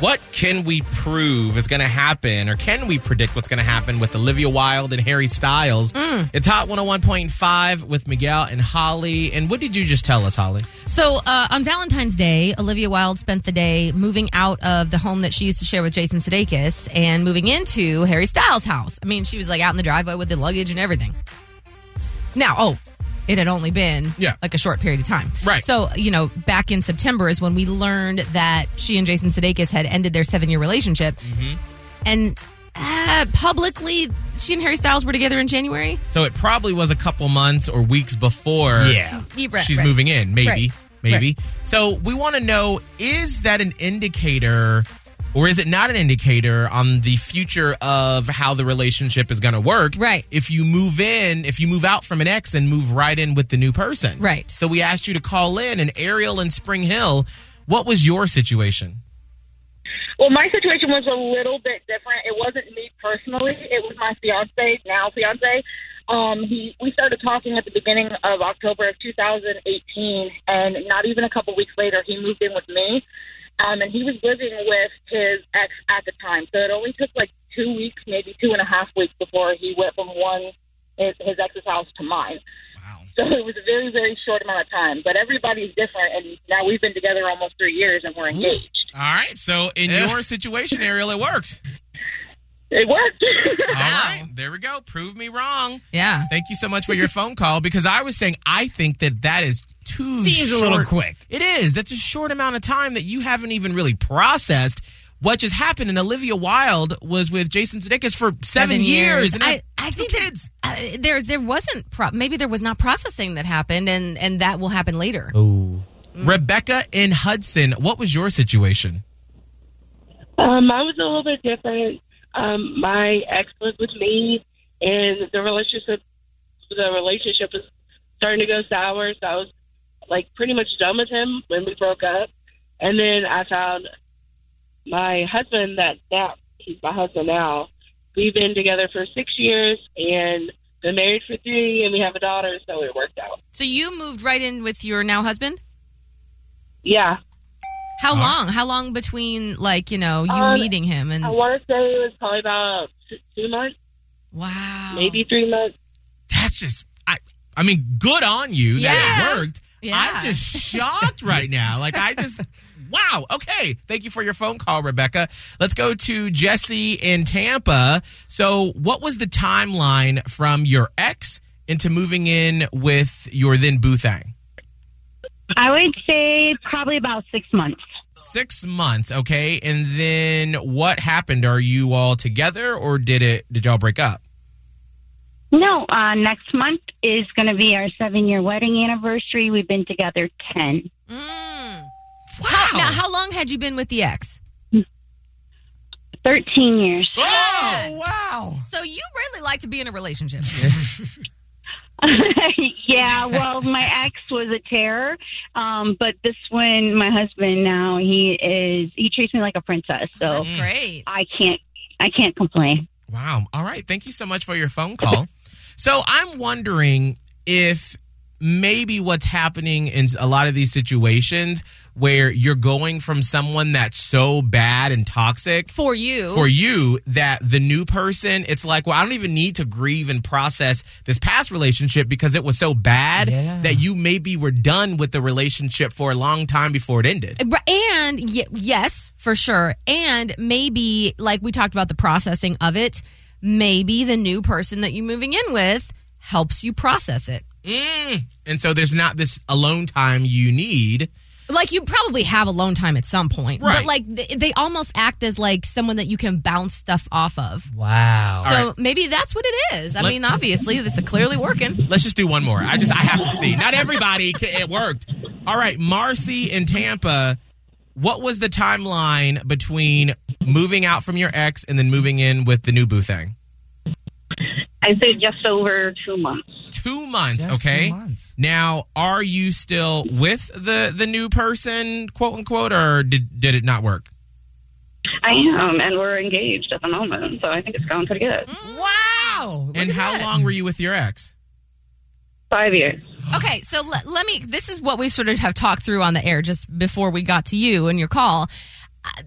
What can we prove is going to happen, or can we predict what's going to happen with Olivia Wilde and Harry Styles? It's Hot 101.5 with Miguel and Holly. And what did you just tell us, Holly? So uh, on Valentine's Day, Olivia Wilde spent the day moving out of the home that she used to share with Jason Sudeikis and moving into Harry Styles' house. I mean, she was like out in the driveway with the luggage and everything. Now, oh, it had only been Yeah. like a short period of time. Right. So, you know, back in September is when we learned that she and Jason Sudeikis had ended their seven year relationship. Mm-hmm. And uh, publicly, she and Harry Styles were together in January. So it probably was a couple months or weeks before Yeah. Yeah, right, she's right. moving in, maybe. Right. Maybe. So we want to know is that an indicator or is it not an indicator on the future of how the relationship is going to work? Right. If you move in, if you move out from an ex and move right in with the new person. Right. So we asked you to call in and Ariel in Spring Hill, what was your situation? Well, my situation was a little bit different. It wasn't me personally. It was my fiance, now fiance. Um, he we started talking at the beginning of October of 2018, and not even a couple weeks later, he moved in with me. Um, and he was living with his ex at the time, so it only took like two weeks, maybe two and a half weeks, before he went from one his, his ex's house to mine. Wow. So it was a very, very short amount of time. But everybody's different, and now we've been together almost three years, and we're engaged. All right. So in Yeah. your situation, Ariel, it worked. It worked. All right. There we go. Prove me wrong. Yeah. Thank you so much for your phone call because I was saying I think that that is too Seems a little quick. It is. That's a short amount of time that you haven't even really processed what just happened. And Olivia Wilde was with Jason Sudeikis for seven, years. and I, I two think that, uh, there there wasn't pro- maybe there was not processing that happened, and and that will happen later. Ooh. Rebecca in Hudson, what was your situation? Um, mine was a little bit different. Um, my ex was with me, and the relationship the relationship was starting to go sour. So I was like pretty much done with him when we broke up. And then I found my husband that that he's my husband now. We've been together for six years and been married for three, and we have a daughter. So it worked out. So you moved right in with your now husband. Yeah, How Uh-huh. long? How long between like you know you Um, meeting him and I want to say it was probably about two months, wow, maybe three months. That's just, I, I mean, good on you that it worked. Yeah. I'm just shocked right now. Like, I just, wow. Okay. Thank you for your phone call, Rebecca. Let's go to Jesse in Tampa. So, what was the timeline from your ex into moving in with your then boo thing? I would say probably about six months. Six months, okay. And then what happened? Are you all together, or did it? Did y'all break up? No, uh, next month is going to be our seven year wedding anniversary. We've been together 10. Mm. Wow. How, now, how long had you been with the ex? 13 years. oh wow. So you really like to be in a relationship. yeah, well, my ex was a terror. Um, but this one, my husband now, he is, he treats me like a princess. So That's great. I can't, I can't complain. Wow. All right. Thank you so much for your phone call. so I'm wondering if maybe what's happening in a lot of these situations where you're going from someone that's so bad and toxic For you, for you that the new person it's like well i don't even need to grieve and process this past relationship because it was so bad Yeah. that you maybe were done with the relationship for a long time before it ended And y- yes, for sure. And maybe, like we talked about the processing of it, maybe the new person that you're moving in with helps you process it. mm. and so there's not this alone time you need Like you probably have alone time at some point, Right. but like they, they almost act as like someone that you can bounce stuff off of. Wow. So right. maybe that's what it is. I Let- mean, obviously, this is clearly working. Let's just do one more. I just I have to see. Not everybody ca- it worked. All right, Marcy in Tampa. what was the timeline between moving out from your ex and then moving in with the new boo thing? I'd say just over two months. Two months, Just two okay. months. Now, are you still with the the new person, quote unquote, or did did it not work? I am, and we're engaged at the moment, so I think it's going pretty good. Mm. Wow. And how that. long were you with your ex? Five years. Okay, so let, let me. This is what we sort of have talked through on the air just before we got to you and your call.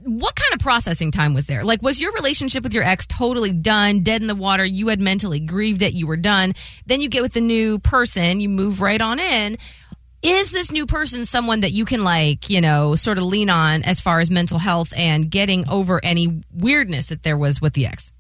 What kind of processing time was there? Like, was your relationship with your ex totally done, dead in the water? You had mentally grieved it, you were done. Then you get with the new person, you move right on in. Is this new person someone that you can, like, you know, sort of lean on as far as mental health and getting over any weirdness that there was with the ex?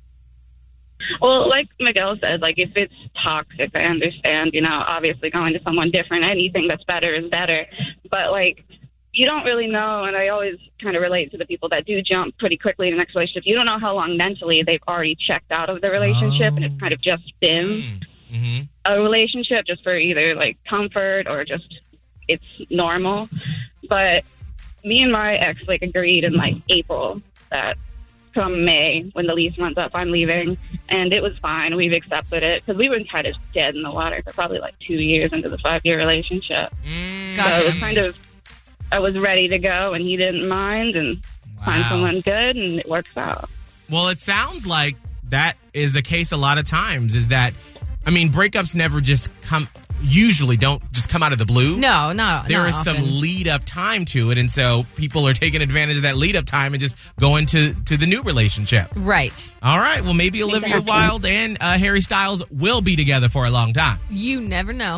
Well, like Miguel said, like if it's toxic, I understand. You know, obviously going to someone different, anything that's better is better. But like, you don't really know. And I always kind of relate to the people that do jump pretty quickly in the next relationship. You don't know how long mentally they've already checked out of the relationship, and it's kind of just been Mm-hmm. a relationship just for either like comfort or just it's normal. But me and my ex like agreed in like April that come May when the lease runs up, I'm leaving, and it was fine. We've accepted it because we were kind of dead in the water for probably like two years into the five year relationship. Mm, Gotcha. So it was kind of I was ready to go, and he didn't mind, and find someone good, and it works out. Well, it sounds like that is a case a lot of times. Is that I mean, breakups never just come. Usually, don't just come out of the blue. No, not. There not is some lead up time to it, and so people are taking advantage of that lead up time and just going to to the new relationship. Right. All right. Well, maybe Olivia Wilde and uh, Harry Styles will be together for a long time. You never know.